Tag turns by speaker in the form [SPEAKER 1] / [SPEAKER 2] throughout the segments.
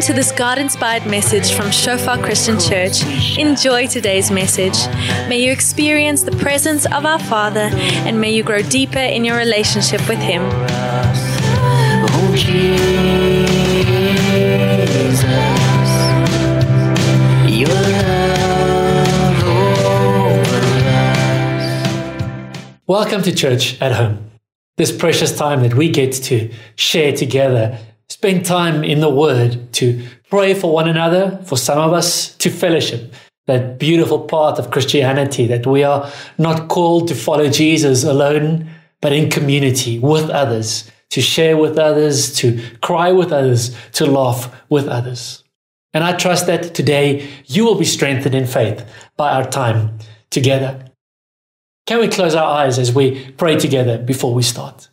[SPEAKER 1] Welcome to this God inspired message from Shofar Christian Church. Enjoy today's message. May you experience the presence of our Father and may you grow deeper in your relationship with Him.
[SPEAKER 2] Welcome to church at home. This precious time that we get to share together, spend time in the Word, to pray for one another, for some of us to fellowship. That beautiful part of Christianity that we are not called to follow Jesus alone, but in community with others, to share with others, to cry with others, to laugh with others. And I trust that today you will be strengthened in faith by our time together. Can we close our eyes as we pray together before we start?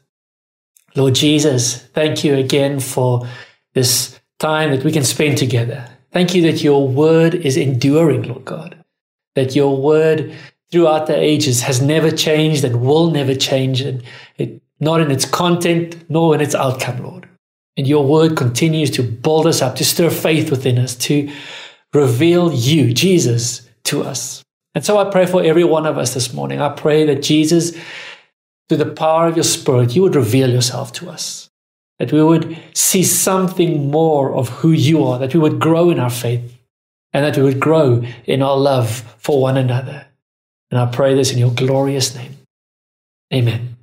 [SPEAKER 2] Lord Jesus, thank you again for this time that we can spend together. Thank you that your word is enduring, Lord God, that your word throughout the ages has never changed and will never change, and it, not in its content nor in its outcome, Lord. And your word continues to build us up, to stir faith within us, to reveal you, Jesus, to us. And so I pray for every one of us this morning. I pray that Jesus, through the power of your Spirit, you would reveal yourself to us. That we would see something more of who you are, that we would grow in our faith, and that we would grow in our love for one another. And I pray this in your glorious name. Amen.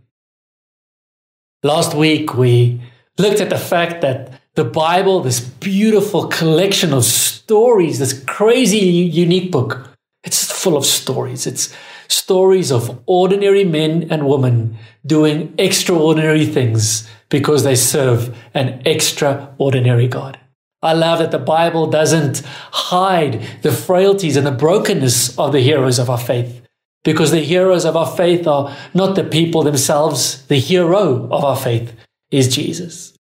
[SPEAKER 2] Last week, we looked at the fact that the Bible, this beautiful collection of stories, this crazy, unique book, it's full of stories. It's stories of ordinary men and women doing extraordinary things because they serve an extraordinary God. I love that the Bible doesn't hide the frailties and the brokenness of the heroes of our faith because the heroes of our faith are not the people themselves. The hero of our faith is Jesus.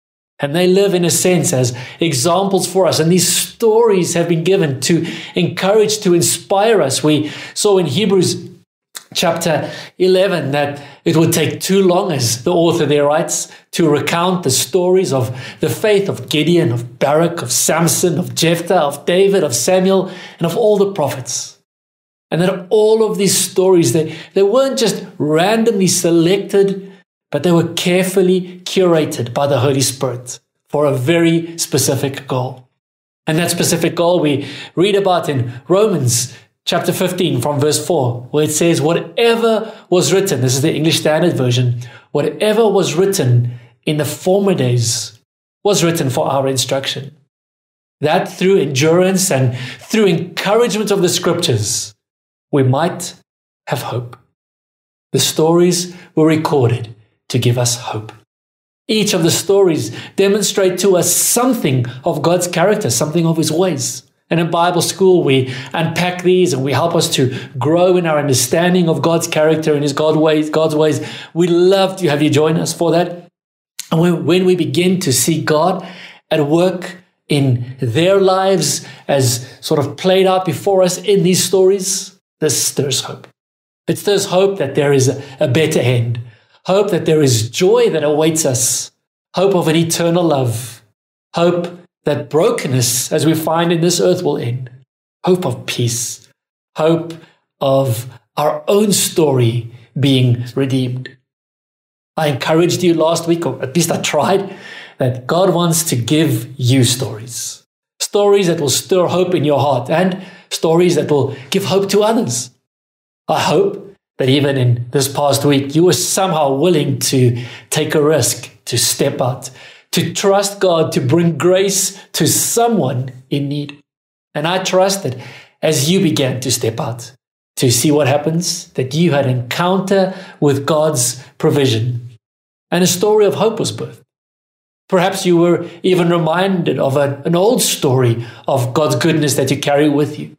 [SPEAKER 2] And they live, in a sense, as examples for us. And these stories have been given to encourage, to inspire us. We saw in Hebrews chapter 11 that it would take too long, as the author there writes, to recount the stories of the faith of Gideon, of Barak, of Samson, of Jephthah, of David, of Samuel, and of all the prophets. And that all of these stories, they, they weren't just randomly selected but they were carefully curated by the Holy Spirit for a very specific goal. And that specific goal we read about in Romans chapter 15 from verse 4, where it says, Whatever was written, this is the English Standard Version, whatever was written in the former days was written for our instruction. That through endurance and through encouragement of the scriptures, we might have hope. The stories were recorded to give us hope. Each of the stories demonstrate to us something of God's character, something of his ways. And in Bible school, we unpack these and we help us to grow in our understanding of God's character and his God ways, God's ways. We love to have you join us for that. And when, we begin to see God at work in their lives as sort of played out before us in these stories, this stirs hope. It stirs hope that there is a better end, hope that there is joy that awaits us, hope of an eternal love, hope that brokenness, as we find in this earth, will end, hope of peace, hope of our own story being redeemed. I encouraged you last week, or at least I tried, that God wants to give you stories. Stories that will stir hope in your heart and stories that will give hope to others. I hope that even in this past week, you were somehow willing to take a risk, to step out, to trust God to bring grace to someone in need. And I trust that as you began to step out, to see what happens, that you had an encounter with God's provision and a story of hope was birthed. Perhaps you were even reminded of a, an old story of God's goodness that you carry with you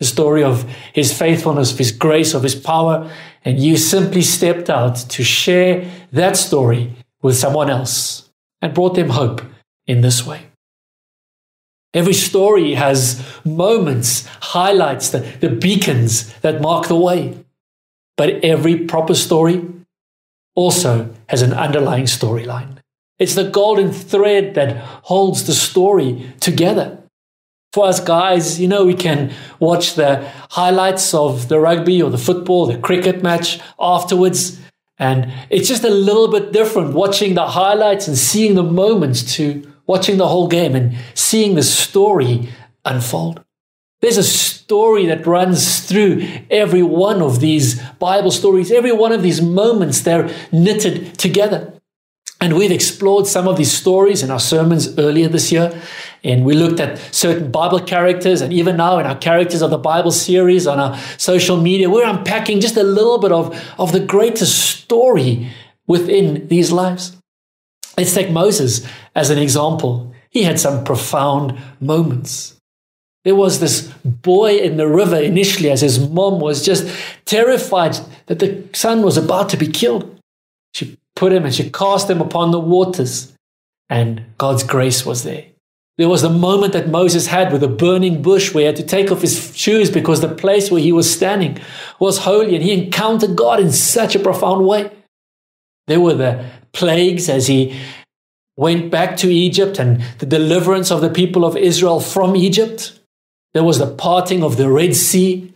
[SPEAKER 2] the story of his faithfulness, of his grace, of his power, and you simply stepped out to share that story with someone else and brought them hope in this way. Every story has moments, highlights, the, the beacons that mark the way. But every proper story also has an underlying storyline. It's the golden thread that holds the story together. For us guys, you know, we can watch the highlights of the rugby or the football, the cricket match afterwards. And it's just a little bit different watching the highlights and seeing the moments to watching the whole game and seeing the story unfold. There's a story that runs through every one of these Bible stories, every one of these moments, they're knitted together. And we've explored some of these stories in our sermons earlier this year. And we looked at certain Bible characters, and even now in our Characters of the Bible series on our social media, we're unpacking just a little bit of, of the greatest story within these lives. Let's take Moses as an example. He had some profound moments. There was this boy in the river initially as his mom was just terrified that the son was about to be killed. She put him and she cast him upon the waters, and God's grace was there. There was the moment that Moses had with a burning bush where he had to take off his shoes because the place where he was standing was holy and he encountered God in such a profound way. There were the plagues as he went back to Egypt and the deliverance of the people of Israel from Egypt. There was the parting of the Red Sea.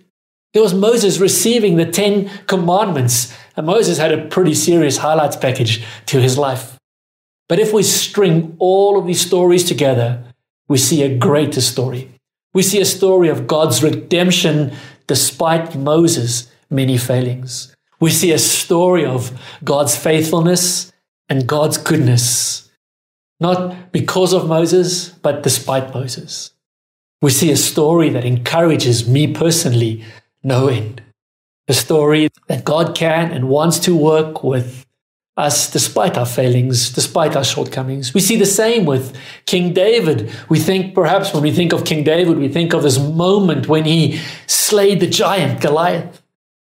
[SPEAKER 2] There was Moses receiving the Ten Commandments. And Moses had a pretty serious highlights package to his life. But if we string all of these stories together, we see a greater story. We see a story of God's redemption despite Moses' many failings. We see a story of God's faithfulness and God's goodness, not because of Moses, but despite Moses. We see a story that encourages me personally no end. A story that God can and wants to work with us despite our failings, despite our shortcomings. We see the same with King David. We think perhaps when we think of King David, we think of this moment when he slayed the giant Goliath.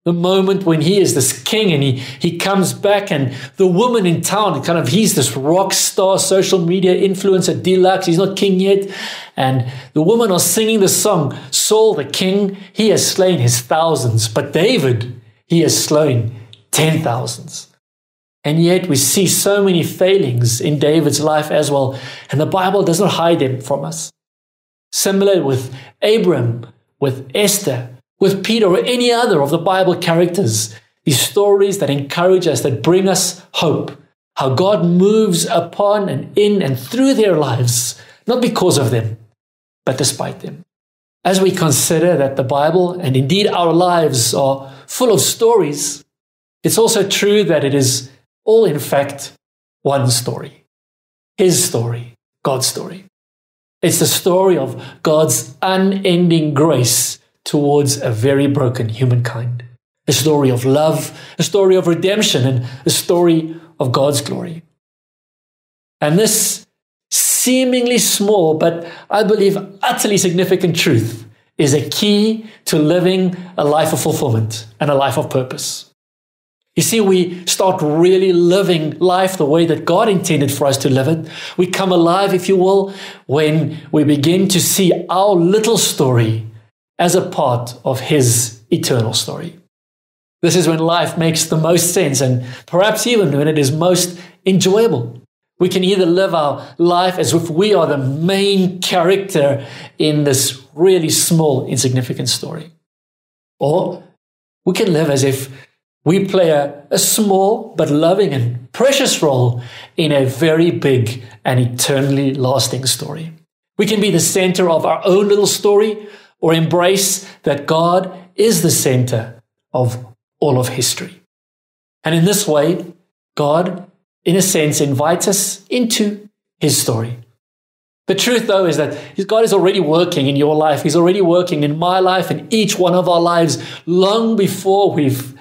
[SPEAKER 2] The moment when he is this king and he, he comes back and the woman in town, kind of, he's this rock star, social media influencer, deluxe. He's not king yet. And the women are singing the song, Saul the king, he has slain his thousands, but David, he has slain ten thousands. And yet we see so many failings in David's life as well. And the Bible does not hide them from us. Similar with Abram, with Esther, with Peter or any other of the Bible characters. These stories that encourage us, that bring us hope. How God moves upon and in and through their lives, not because of them, but despite them. As we consider that the Bible and indeed our lives are full of stories, it's also true that it is all, in fact, one story. His story, God's story. It's the story of God's unending grace towards a very broken humankind. A story of love, a story of redemption, and a story of God's glory. And this seemingly small, but I believe utterly significant truth is a key to living a life of fulfillment and a life of purpose. You see, we start really living life the way that God intended for us to live it. We come alive, if you will, when we begin to see our little story as a part of His eternal story. This is when life makes the most sense and perhaps even when it is most enjoyable. We can either live our life as if we are the main character in this really small, insignificant story. Or we can live as if we play a, a small but loving and precious role in a very big and eternally lasting story. We can be the center of our own little story or embrace that God is the center of all of history. And in this way, God, in a sense, invites us into his story. The truth, though, is that God is already working in your life. He's already working in my life and each one of our lives long before we've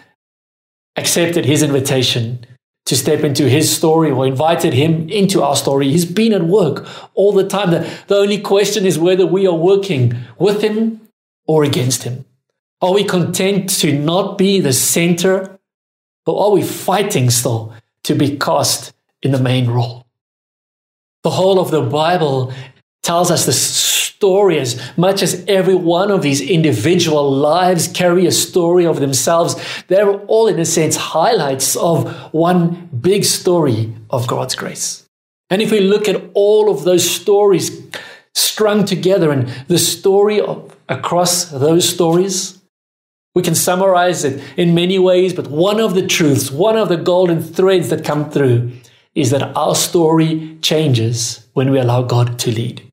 [SPEAKER 2] accepted his invitation to step into his story or invited him into our story. He's been at work all the time. The, the only question is whether we are working with him or against him. Are we content to not be the center, or are we fighting still to be cast in the main role? The whole of the Bible tells us the story as much as every one of these individual lives carry a story of themselves. They're all, in a sense, highlights of one big story of God's grace. And if we look at all of those stories strung together and the story of, across those stories, we can summarize it in many ways, but one of the truths, one of the golden threads that come through is that our story changes when we allow God to lead.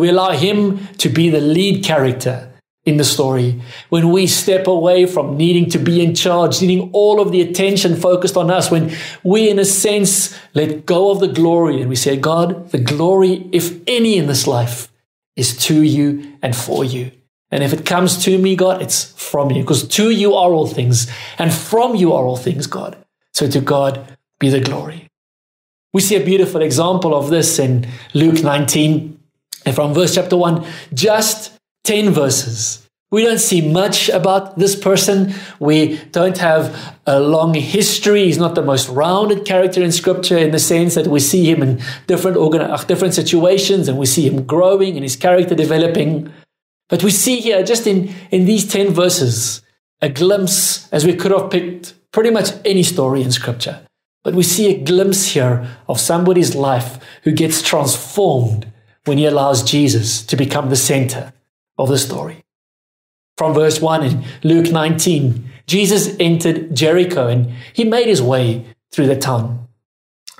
[SPEAKER 2] We allow Him to be the lead character in the story. When we step away from needing to be in charge, needing all of the attention focused on us, when we, in a sense, let go of the glory and we say, God, the glory, if any in this life, is to you and for you. And if it comes to me, God, it's from you, because to you are all things, and from you are all things, God. So to God be the glory. We see a beautiful example of this in Luke 19, and from verse chapter 1, just 10 verses. We don't see much about this person. We don't have a long history. He's not the most rounded character in scripture in the sense that we see him in different, organ- uh, different situations and we see him growing and his character developing. But we see here, just in, in these 10 verses, a glimpse, as we could have picked pretty much any story in scripture. But we see a glimpse here of somebody's life who gets transformed when he allows Jesus to become the center of the story. From verse 1 in Luke 19, Jesus entered Jericho and he made his way through the town.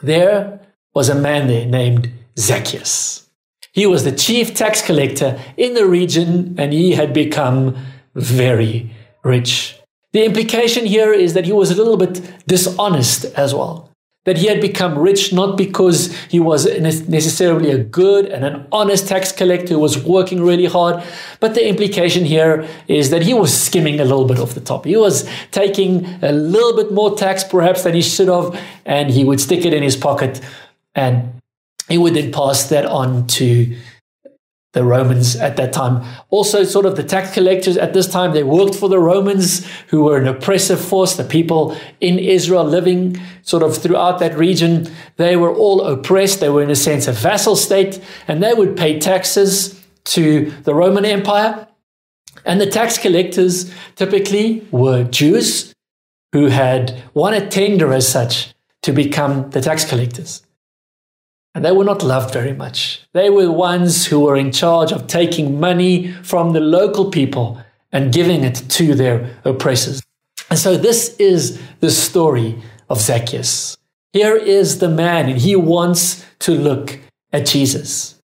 [SPEAKER 2] There was a man there named Zacchaeus. He was the chief tax collector in the region and he had become very rich. The implication here is that he was a little bit dishonest as well that he had become rich not because he was necessarily a good and an honest tax collector who was working really hard, but the implication here is that he was skimming a little bit off the top. He was taking a little bit more tax perhaps than he should have, and he would stick it in his pocket and he would then pass that on to the Romans at that time. Also, sort of the tax collectors at this time, they worked for the Romans, who were an oppressive force, the people in Israel living sort of throughout that region. They were all oppressed. They were, in a sense, a vassal state, and they would pay taxes to the Roman Empire. And the tax collectors typically were Jews who had a tender as such to become the tax collectors. And they were not loved very much. They were the ones who were in charge of taking money from the local people and giving it to their oppressors. And so this is the story of Zacchaeus. Here is the man, and he wants to look at Jesus.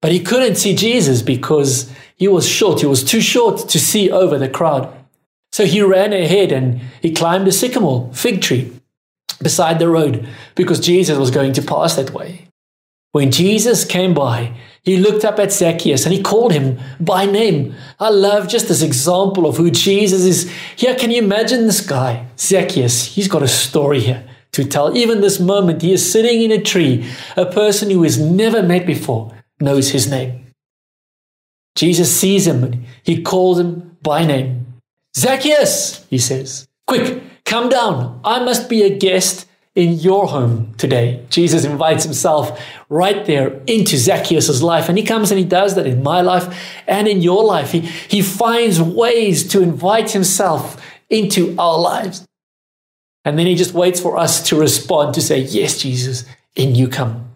[SPEAKER 2] But he couldn't see Jesus because he was short. He was too short to see over the crowd. So he ran ahead and he climbed a sycamore fig tree beside the road because Jesus was going to pass that way. When Jesus came by, he looked up at Zacchaeus and he called him by name. I love just this example of who Jesus is. Here, can you imagine this guy, Zacchaeus? He's got a story here to tell. Even this moment, he is sitting in a tree. A person who has never met before knows his name. Jesus sees him and he calls him by name. Zacchaeus, he says, quick, Come down. I must be a guest in your home today. Jesus invites himself right there into Zacchaeus' life. And he comes and he does that in my life and in your life. He, he finds ways to invite himself into our lives. And then he just waits for us to respond to say, Yes, Jesus, in you come.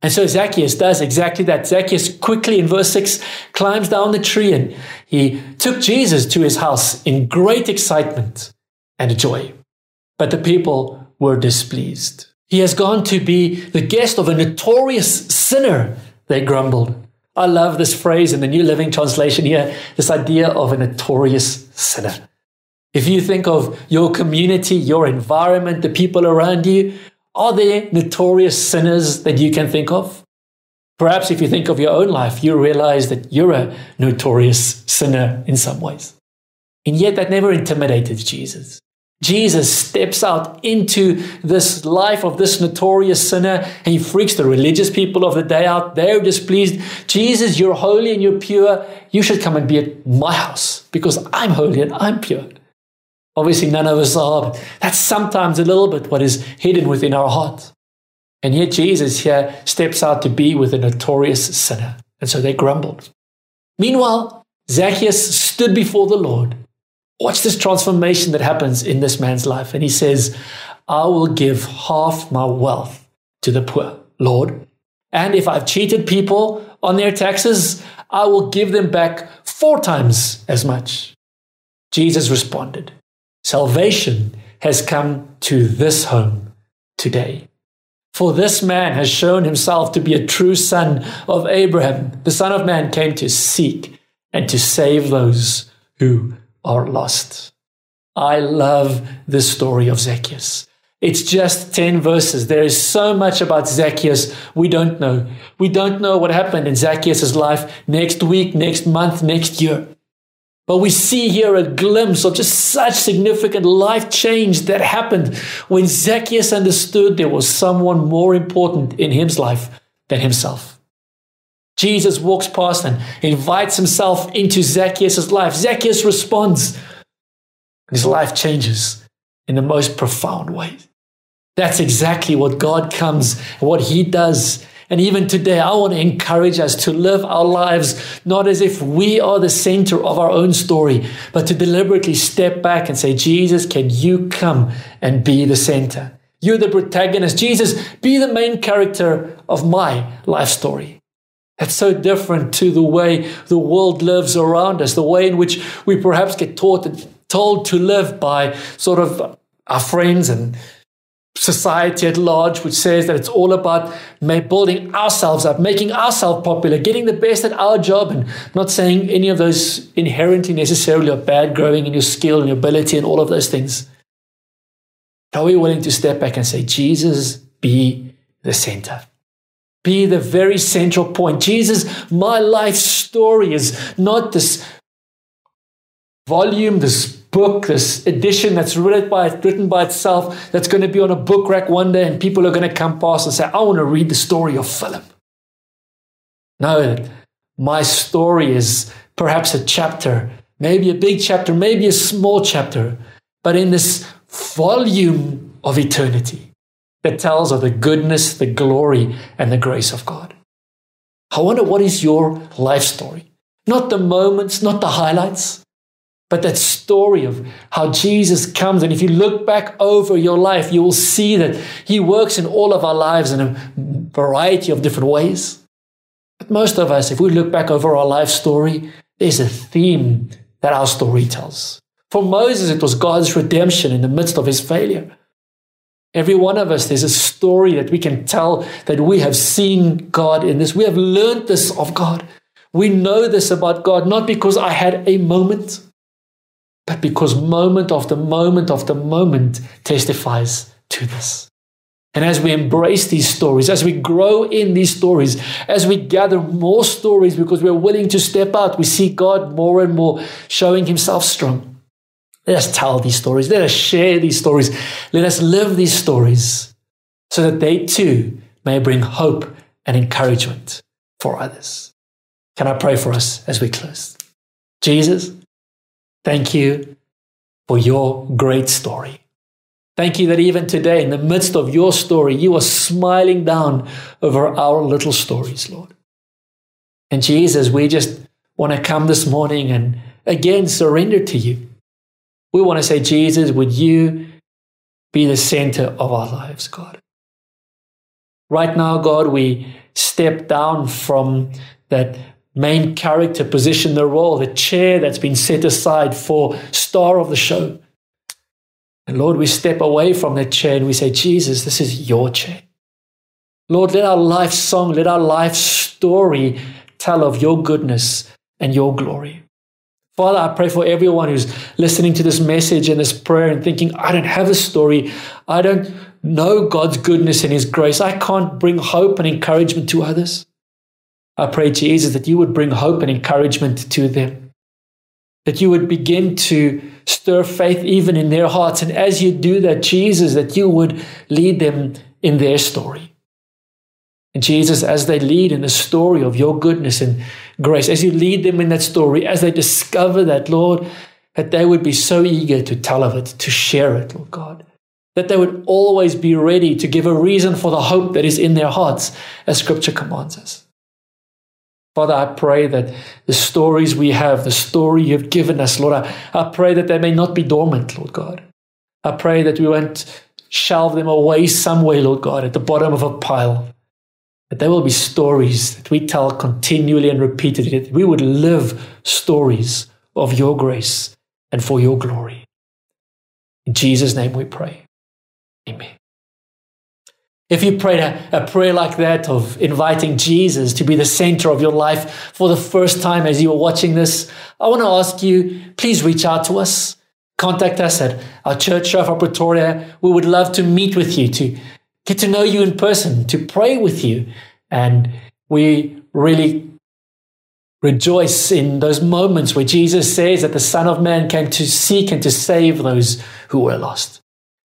[SPEAKER 2] And so Zacchaeus does exactly that. Zacchaeus quickly in verse 6 climbs down the tree and he took Jesus to his house in great excitement and joy. But the people were displeased. He has gone to be the guest of a notorious sinner, they grumbled. I love this phrase in the New Living Translation here this idea of a notorious sinner. If you think of your community, your environment, the people around you, are there notorious sinners that you can think of? Perhaps if you think of your own life, you realize that you're a notorious sinner in some ways. And yet that never intimidated Jesus. Jesus steps out into this life of this notorious sinner and he freaks the religious people of the day out. They're displeased. Jesus, you're holy and you're pure. You should come and be at my house because I'm holy and I'm pure. Obviously, none of us are, but that's sometimes a little bit what is hidden within our heart. And yet, Jesus here steps out to be with a notorious sinner. And so they grumbled. Meanwhile, Zacchaeus stood before the Lord watch this transformation that happens in this man's life. And he says, I will give half my wealth to the poor. Lord. And if I've cheated people on their taxes, I will give them back four times as much. Jesus responded, Salvation has come to this home today. For this man has shown himself to be a true son of Abraham. The Son of Man came to seek and to save those who are lost. I love the story of Zacchaeus. It's just 10 verses. There is so much about Zacchaeus we don't know. We don't know what happened in Zacchaeus' life next week, next month, next year. But we see here a glimpse of just such significant life change that happened when Zacchaeus understood there was someone more important in his life than himself. Jesus walks past and invites himself into Zacchaeus' life. Zacchaeus responds. and His life changes in the most profound way. That's exactly what God comes, and what He does. And even today, I want to encourage us to live our lives not as if we are the center of our own story, but to deliberately step back and say, Jesus, can you come and be the center? You're the protagonist. Jesus, be the main character of my life story. That's so different to the way the world lives around us, the way in which we perhaps get taught and told to live by sort of our friends and society at large, which says that it's all about building ourselves up, making ourselves popular, getting the best at our job, and not saying any of those inherently necessarily are bad, growing in your skill and your ability and all of those things. Are we willing to step back and say, Jesus, be the center? Be the very central point. Jesus, my life story is not this volume, this book, this edition that's written by, written by itself, that's going to be on a book rack one day, and people are going to come past and say, I want to read the story of Philip. No, my story is perhaps a chapter, maybe a big chapter, maybe a small chapter, but in this volume of eternity that tells of the goodness, the glory, and the grace of God. I wonder what is your life story? Not the moments, not the highlights, but that story of how Jesus comes, and if you look back over your life, you will see that He works in all of our lives in a variety of different ways. But most of us, if we look back over our life story, there's a theme that our story tells. For Moses, it was God's redemption in the midst of his failure. Every one of us, there's a story that we can tell that we have seen God in this. We have learned this of God. We know this about God, not because I had a moment, but because moment after moment after moment testifies to this. And as we embrace these stories, as we grow in these stories, as we gather more stories because we're willing to step out, we see God more and more showing himself strong. Let us tell these stories. Let us share these stories. Let us live these stories so that they too may bring hope and encouragement for others. Can I pray for us as we close? Jesus, Thank you for your great story. Thank you that even today, in the midst of your story, you are smiling down over our little stories, Lord. And Jesus, we just want to come this morning and again surrender to you. We want to say, Jesus, would you be the center of our lives, God? Right now, God, we step down from that main character position the role, the chair that's been set aside for star of the show. And Lord, we step away from that chair and we say, Jesus, this is your chair. Lord, let our life song, let our life story tell of your goodness and your glory. Father, I pray for everyone who's listening to this message and this prayer and thinking, I don't have a story. I don't know God's goodness and His grace. I can't bring hope and encouragement to others. I pray, Jesus, that you would bring hope and encouragement to them, that you would begin to stir faith even in their hearts. And as you do that, Jesus, that you would lead them in their story. And Jesus, as they lead in the story of your goodness and grace, as you lead them in that story, as they discover that, Lord, that they would be so eager to tell of it, to share it, Lord God. That they would always be ready to give a reason for the hope that is in their hearts, as Scripture commands us. Father, I pray that the stories we have, the story you've given us, Lord, I, I pray that they may not be dormant, Lord God. I pray that we won't shelve them away somewhere, Lord God, at the bottom of a pile. That there will be stories that we tell continually and repeatedly, that we would live stories of your grace and for your glory. In Jesus' name we pray. Amen. If you prayed a, a, prayer like that of inviting Jesus to be the center of your life for the first time as you are watching this, I want to ask you, please reach out to us. Contact us at our church, Shofar Pretoria. We would love to meet with you, to get to know you in person, to pray with you. And we really rejoice in those moments where Jesus says that the Son of Man came to seek and to save those who were lost.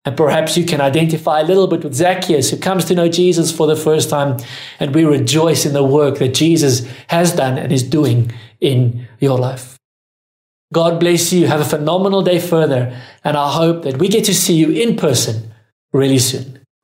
[SPEAKER 2] And perhaps you can identify a little bit with Zacchaeus, who comes to know Jesus for the first time. And we rejoice in the work that Jesus has done and is doing in your life. God bless you. Have a phenomenal day further. And I hope that we get to see you in person really soon.